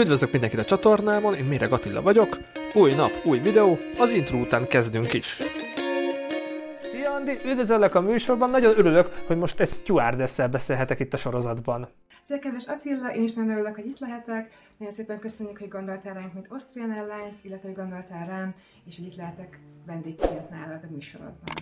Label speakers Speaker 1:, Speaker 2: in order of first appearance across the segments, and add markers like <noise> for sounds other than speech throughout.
Speaker 1: Üdvözlök mindenkit a csatornámon, én Méreg Attila vagyok. Új nap, új videó, az intro után kezdünk is. Szia Andi, üdvözöllek a műsorban, nagyon örülök, hogy most egy stewardess beszélhetek itt a sorozatban.
Speaker 2: Szia, kedves Attila, én is nagyon örülök, hogy itt lehetek. Nagyon szépen köszönjük, hogy gondoltál ránk, mint Austrian Airlines, illetve hogy gondoltál rám, és hogy itt lehetek vendégként nálad a műsorodban.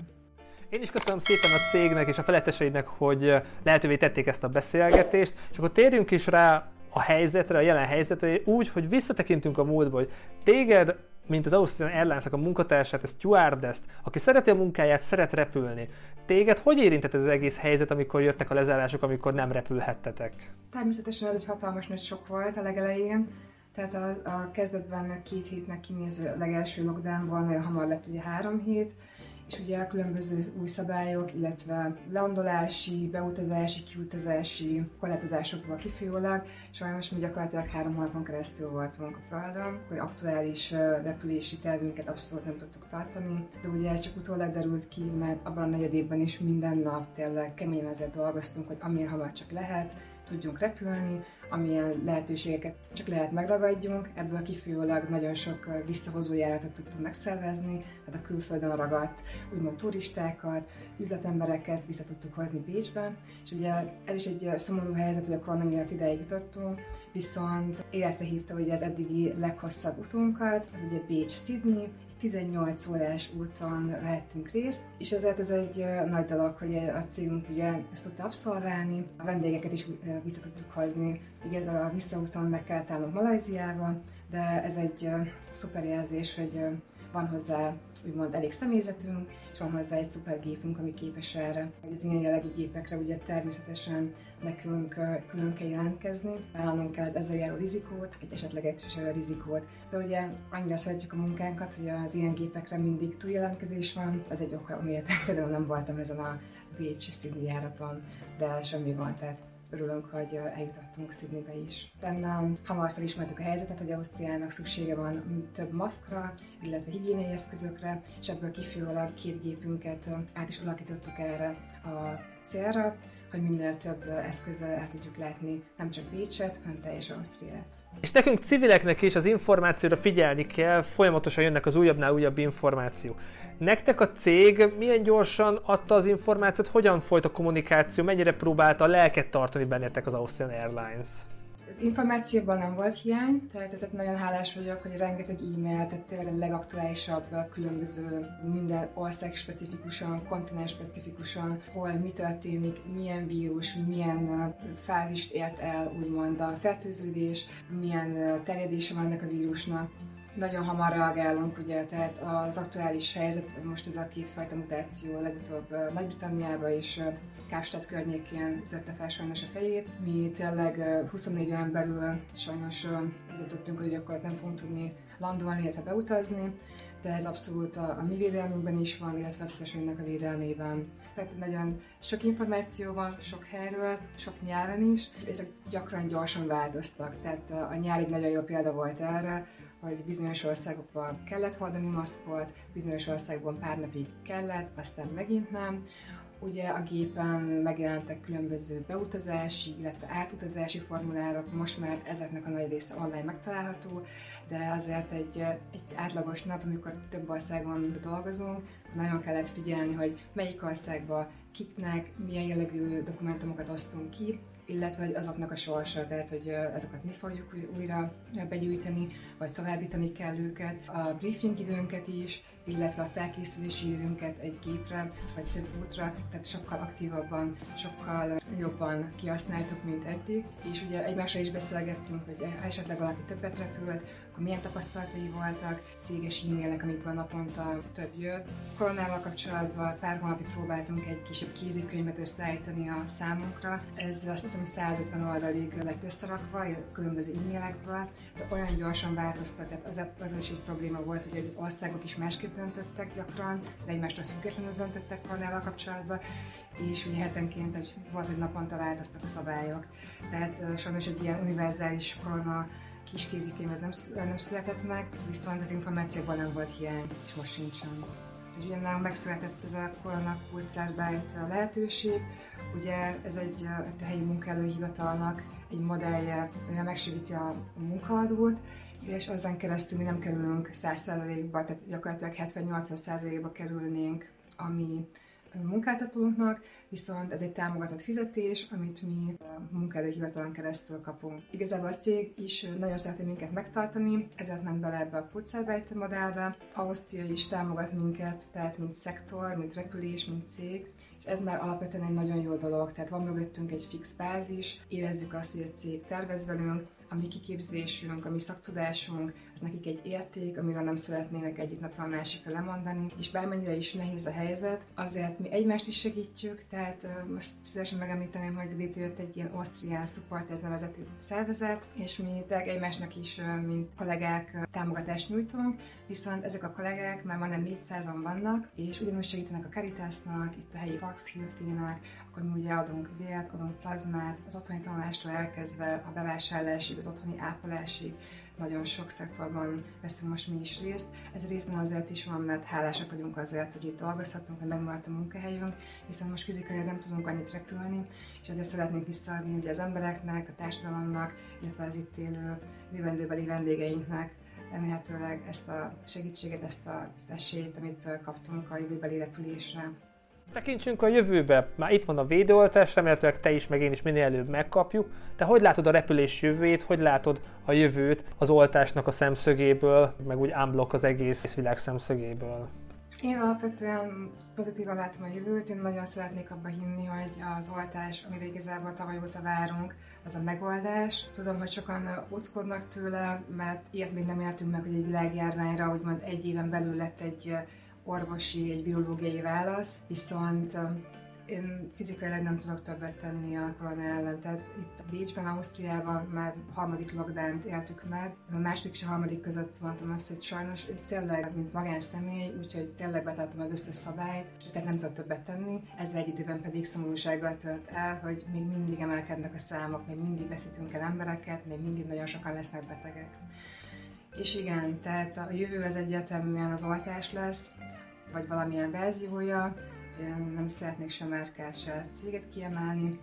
Speaker 1: Én is köszönöm szépen a cégnek és a feletteseidnek, hogy lehetővé tették ezt a beszélgetést, és akkor térjünk is rá a helyzetre, a jelen helyzetre, úgy, hogy visszatekintünk a múltba, hogy téged, mint az Austrian airlines a munkatársát, ezt stewardess aki szereti a munkáját, szeret repülni. Téged hogy érintett ez az egész helyzet, amikor jöttek a lezárások, amikor nem repülhettetek?
Speaker 2: Természetesen ez egy hatalmas nagy sok volt a legelején. Tehát a, a kezdetben két hétnek kinéző legelső lockdownban nagyon hamar lett ugye három hét, és ugye a különböző új szabályok, illetve landolási, beutazási, kiutazási korlátozásokból kifolyólag, sajnos mi gyakorlatilag három hónapon keresztül voltunk a Földön, hogy aktuális repülési tervünket abszolút nem tudtuk tartani, de ugye ez csak utólag derült ki, mert abban a negyedében is minden nap tényleg keményen azért dolgoztunk, hogy amilyen hamar csak lehet, tudjunk repülni, amilyen lehetőségeket csak lehet megragadjunk. Ebből kifolyólag nagyon sok visszahozó járatot tudtunk megszervezni, tehát a külföldön ragadt úgymond turistákat, üzletembereket vissza tudtuk hozni Bécsbe. És ugye ez is egy szomorú helyzet, hogy a korona miatt ideig jutottunk, viszont életre hívta ugye az eddigi leghosszabb utunkat, az ugye Bécs-Sydney, 18 órás úton vehettünk részt, és ezért ez egy nagy dolog, hogy a cégünk ugye ezt tudta abszolválni, a vendégeket is vissza tudtuk hozni. Igaz, a visszaúton meg kellett állnunk Malajziába, de ez egy szuper jelzés, hogy van hozzá úgymond elég személyzetünk, és van hozzá egy szuper gépünk, ami képes erre. Az ilyen jellegű gépekre ugye természetesen nekünk külön kell jelentkezni, vállalnunk kell az ezzel járó rizikót, egy esetleges rizikót. De ugye annyira szeretjük a munkánkat, hogy az ilyen gépekre mindig túljelentkezés van, az egy oka, amiért <laughs> például nem voltam ezen a Bécs Sydney járaton, de semmi van, tehát örülünk, hogy eljutottunk Sydneybe is. Utána hamar felismertük a helyzetet, hogy Ausztriának szüksége van több maszkra, illetve higiéniai eszközökre, és ebből kifolyólag két gépünket át is alakítottuk erre a célra, hogy minél több eszközzel el tudjuk látni nem csak Bécset, hanem teljes Ausztriát.
Speaker 1: És nekünk civileknek is az információra figyelni kell, folyamatosan jönnek az újabbnál újabb információk. Nektek a cég milyen gyorsan adta az információt, hogyan folyt a kommunikáció, mennyire próbálta a lelket tartani bennetek az Austrian Airlines?
Speaker 2: Az információban nem volt hiány, tehát ezért nagyon hálás vagyok, hogy rengeteg e-mail, tehát tényleg a legaktuálisabb, különböző minden ország specifikusan, kontinens specifikusan, hol mi történik, milyen vírus, milyen fázist ért el úgymond a fertőződés, milyen terjedése van ennek a vírusnak nagyon hamar reagálunk, ugye, tehát az aktuális helyzet, most ez a kétfajta mutáció legutóbb Nagy-Britanniába és Kápstad környékén ütötte fel sajnos a fejét. Mi tényleg 24 órán belül sajnos döntöttünk, hogy akkor nem fogunk tudni landolni, illetve beutazni, de ez abszolút a, a mi védelmünkben is van, illetve az utasainknak a védelmében. Tehát nagyon sok információ van, sok helyről, sok nyelven is, ezek gyakran gyorsan változtak, tehát a nyár egy nagyon jó példa volt erre, hogy bizonyos országokban kellett hordani maszkot, bizonyos országban pár napig kellett, aztán megint nem. Ugye a gépen megjelentek különböző beutazási, illetve átutazási formulárok, most már ezeknek a nagy része online megtalálható, de azért egy, egy átlagos nap, amikor több országon dolgozunk, nagyon kellett figyelni, hogy melyik országba kiknek milyen jellegű dokumentumokat osztunk ki, illetve hogy azoknak a sorsa, tehát hogy azokat mi fogjuk újra begyűjteni, vagy továbbítani kell őket, a briefing időnket is, illetve a felkészülési időnket egy gépre, vagy több útra, tehát sokkal aktívabban, sokkal jobban kihasználtuk, mint eddig. És ugye egymásra is beszélgettünk, hogy esetleg valaki többet repült, milyen tapasztalatai voltak, céges e-mailek, amikből naponta több jött. Koronával kapcsolatban pár hónapig próbáltunk egy kisebb kézikönyvet összeállítani a számunkra. Ez azt hiszem 150 oldalig lett összerakva, különböző e-mailekből, de olyan gyorsan változtak, tehát az, az is egy probléma volt, hogy az országok is másképp döntöttek gyakran, de egymástól függetlenül döntöttek koronával kapcsolatban, és ugye hetenként hogy volt, hogy naponta változtak a szabályok. Tehát sajnos egy ilyen univerzális korona kis kézikönyv ez nem, nem született meg, viszont az információban nem volt hiány, és most sincsen. Ugye nálunk megszületett ez a korona kulcárba a lehetőség, Ugye ez egy a helyi munkaelőhivatalnak egy modellje, amivel megsegíti a munkaadót, és azon keresztül mi nem kerülünk 100%-ba, tehát gyakorlatilag 70-80%-ba kerülnénk, ami munkáltatónknak, viszont ez egy támogatott fizetés, amit mi a munkaerőhivatalon keresztül kapunk. Igazából a cég is nagyon szeretné minket megtartani, ezért ment bele ebbe a Kurzarbeit modellbe. Ausztria is támogat minket, tehát mint szektor, mint repülés, mint cég, és ez már alapvetően egy nagyon jó dolog, tehát van mögöttünk egy fix bázis, érezzük azt, hogy a cég tervez velünk, a mi kiképzésünk, a mi szaktudásunk, az nekik egy érték, amiről nem szeretnének egyik napra a másikra lemondani, és bármennyire is nehéz a helyzet, azért mi egymást is segítjük, tehát most szívesen megemlíteném, hogy létrejött egy ilyen Austrian Support, ez nevezetű szervezet, és mi tényleg egymásnak is, mint kollégák támogatást nyújtunk, viszont ezek a kollégák már majdnem 400-an vannak, és ugyanúgy segítenek a Caritasnak, itt a helyi Vax akkor mi ugye adunk vért, adunk plazmát, az otthoni tanulástól elkezdve a bevásárlásig, az otthoni ápolásig, nagyon sok szektorban veszünk most mi is részt. Ez részben azért is van, mert hálásak vagyunk azért, hogy itt dolgozhatunk, hogy megmaradt a munkahelyünk, hiszen most fizikailag nem tudunk annyit repülni, és ezért szeretnénk visszaadni ugye az embereknek, a társadalomnak, illetve az itt élő jövendőbeli vendégeinknek remélhetőleg ezt a segítséget, ezt az esélyt, amit kaptunk a jövőbeli repülésre.
Speaker 1: Tekintsünk a jövőbe. Már itt van a védőoltás, remélhetőleg te is, meg én is minél előbb megkapjuk. Te hogy látod a repülés jövőjét, hogy látod a jövőt az oltásnak a szemszögéből, meg úgy unblock az egész világ szemszögéből?
Speaker 2: Én alapvetően pozitívan látom a jövőt, én nagyon szeretnék abba hinni, hogy az oltás, amire igazából tavaly óta várunk, az a megoldás. Tudom, hogy sokan óckodnak tőle, mert ilyet még nem éltünk meg, hogy egy világjárványra úgymond egy éven belül lett egy orvosi, egy virológiai válasz, viszont én fizikailag nem tudok többet tenni a korona ellen. Tehát itt Bécsben, Ausztriában már harmadik lockdown éltük meg. A második és a harmadik között mondtam azt, hogy sajnos tényleg, mint magánszemély, úgyhogy tényleg betartom az összes szabályt, tehát nem tudok többet tenni. Ezzel egy időben pedig szomorúsággal tölt el, hogy még mindig emelkednek a számok, még mindig veszítünk el embereket, még mindig nagyon sokan lesznek betegek. És igen, tehát a jövő az egyértelműen az oltás lesz, vagy valamilyen verziója, én nem szeretnék sem márkát, se céget kiemelni,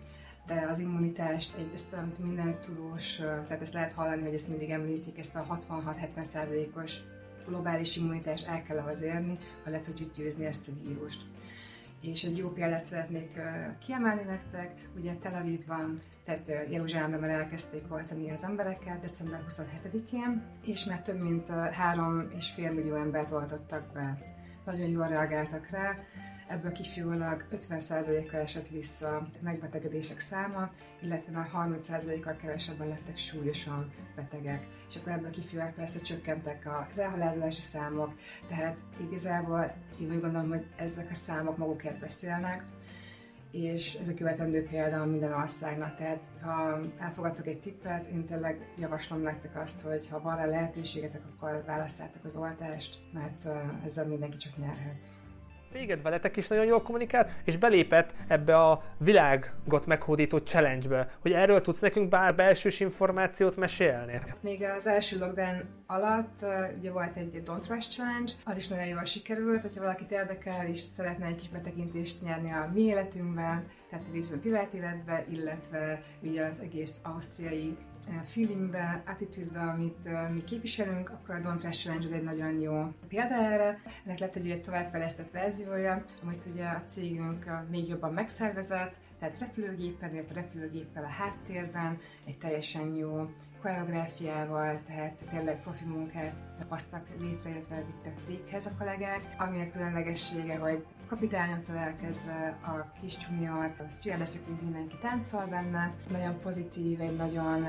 Speaker 2: de az immunitást, egy, ezt amit minden tudós, tehát ezt lehet hallani, hogy ezt mindig említik, ezt a 66-70%-os globális immunitást el kell ahhoz érni, ha le tudjuk győzni ezt a vírust. És egy jó példát szeretnék kiemelni nektek, ugye Tel Avivban, tehát Jeruzsálemben már elkezdték oltani az embereket december 27-én, és már több mint 3,5 millió embert oltottak be. Nagyon jól reagáltak rá, ebből kifolyólag 50%-kal esett vissza megbetegedések száma, illetve már 30%-kal kevesebben lettek súlyosan betegek. És akkor ebből kifolyólag persze csökkentek az elhalálozási számok, tehát igazából én úgy gondolom, hogy ezek a számok magukért beszélnek, és ez a követendő példa minden országnak. Tehát ha elfogadtok egy tippet, én tényleg javaslom nektek azt, hogy ha van rá lehetőségetek, akkor választátok az oltást, mert ezzel mindenki csak nyerhet.
Speaker 1: Téged veletek is nagyon jól kommunikált, és belépett ebbe a világot meghódító challenge-be, hogy erről tudsz nekünk bár belsős információt mesélni?
Speaker 2: Még az első lockdown alatt ugye volt egy Don't Rush Challenge, az is nagyon jól sikerült, hogyha valakit érdekel és szeretne egy kis betekintést nyerni a mi életünkben, tehát részben privát életbe, illetve ugye az egész ausztriai feelingbe, attitűdbe, amit mi képviselünk, akkor a Don't Trash Challenge az egy nagyon jó példa erre. Ennek lett egy, egy továbbfejlesztett verziója, amit ugye a cégünk még jobban megszervezett, tehát repülőgéppel, illetve repülőgéppel a háttérben, egy teljesen jó koreográfiával, tehát tényleg profi munkát hoztak létre, illetve vittek véghez a kollégák. Ami a különlegessége, hogy kapitányoktól elkezdve a kis junior, a stewardessek, mindenki táncol benne. Nagyon pozitív, egy nagyon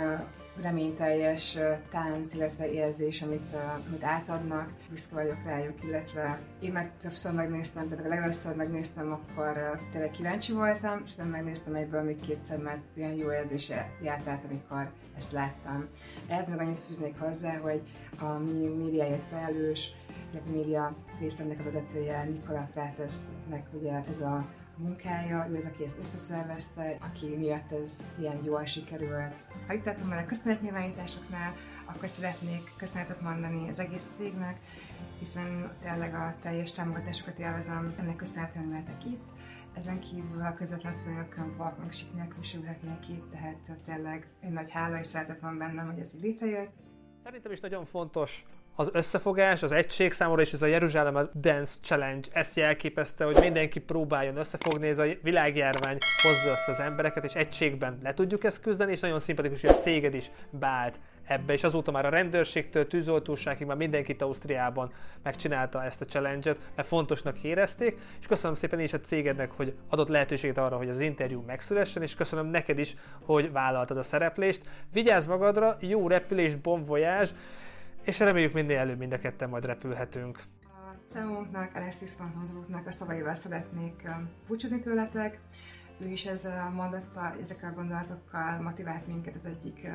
Speaker 2: reményteljes tánc, illetve érzés, amit, amit átadnak. Büszke vagyok rájuk, illetve én meg többször megnéztem, tehát a legelőször megnéztem, akkor tényleg kíváncsi voltam, és nem megnéztem egyből még kétszer, mert ilyen jó érzés járt át, amikor ezt láttam. Ehhez meg annyit fűznék hozzá, hogy a mi médiáért felelős, illetve média részemnek a vezetője Nikola Frátesznek ugye ez a munkája, ő az, aki ezt összeszervezte, aki miatt ez ilyen jól sikerült. Ha itt már a köszönetnyilvánításoknál, akkor szeretnék köszönetet mondani az egész cégnek, hiszen tényleg a teljes támogatásokat élvezem, ennek köszönhetően lehetek itt. Ezen kívül a közvetlen főnökön Volkmann Sik nélkül sülhetnék itt, tehát tényleg egy nagy hála és szeretet van bennem, hogy ez így létrejött.
Speaker 1: Szerintem is nagyon fontos az összefogás, az egység számomra, és ez a Jeruzsálem Dance Challenge ezt jelképezte, hogy mindenki próbáljon összefogni, ez a világjárvány hozza össze az embereket, és egységben le tudjuk ezt küzdeni, és nagyon szimpatikus, hogy a céged is beállt ebbe, és azóta már a rendőrségtől tűzoltóságig már mindenkit Ausztriában megcsinálta ezt a challenge-et, mert fontosnak érezték, és köszönöm szépen is a cégednek, hogy adott lehetőséget arra, hogy az interjú megszülessen, és köszönöm neked is, hogy vállaltad a szereplést. Vigyázz magadra, jó repülés, bon és reméljük minél előbb mind a ketten majd repülhetünk.
Speaker 2: A CEO-nknak, Alexis van Honzolóknak a szavaival szeretnék búcsúzni tőletek. Ő is ezzel mondatta, ezekkel a gondolatokkal motivált minket az egyik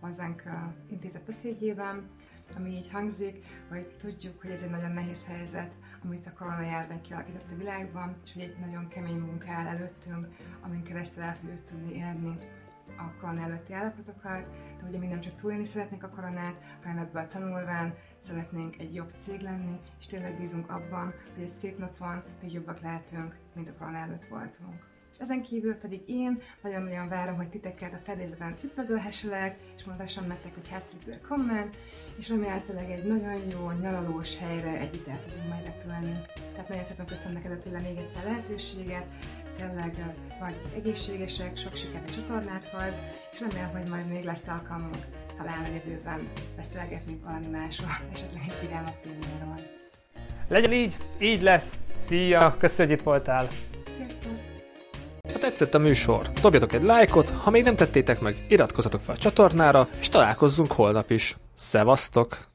Speaker 2: hozzánk intézet beszédjében, ami így hangzik, hogy tudjuk, hogy ez egy nagyon nehéz helyzet, amit a koronajárvány kialakított a világban, és hogy egy nagyon kemény munka áll előttünk, amin keresztül el fogjuk tudni érni a korona előtti állapotokat, de ugye mi nem csak túlélni szeretnénk a koronát, hanem ebből tanulván szeretnénk egy jobb cég lenni, és tényleg bízunk abban, hogy egy szép nap van, még jobbak lehetünk, mint a korona előtt voltunk. Ezen kívül pedig én nagyon-nagyon várom, hogy titeket a fedélzetben üdvözölhesselek, és mondhassam nektek, hogy herzlich komment, és remélhetőleg egy nagyon jó nyaralós helyre együtt el tudunk majd repülni. Tehát nagyon szépen köszönöm neked Attila még egyszer lehetőséget, tényleg vagy egészségesek, sok sikert a csatornádhoz, és remélem, hogy majd még lesz alkalmunk talán a jövőben beszélgetni valami másról, <laughs> esetleg egy vidámabb témáról.
Speaker 1: Legyen így, így lesz. Szia, köszönjük, hogy itt voltál.
Speaker 2: Sziasztok!
Speaker 1: Tetszett a műsor, dobjatok egy lájkot, ha még nem tettétek meg, iratkozzatok fel a csatornára, és találkozzunk holnap is. Szevasztok!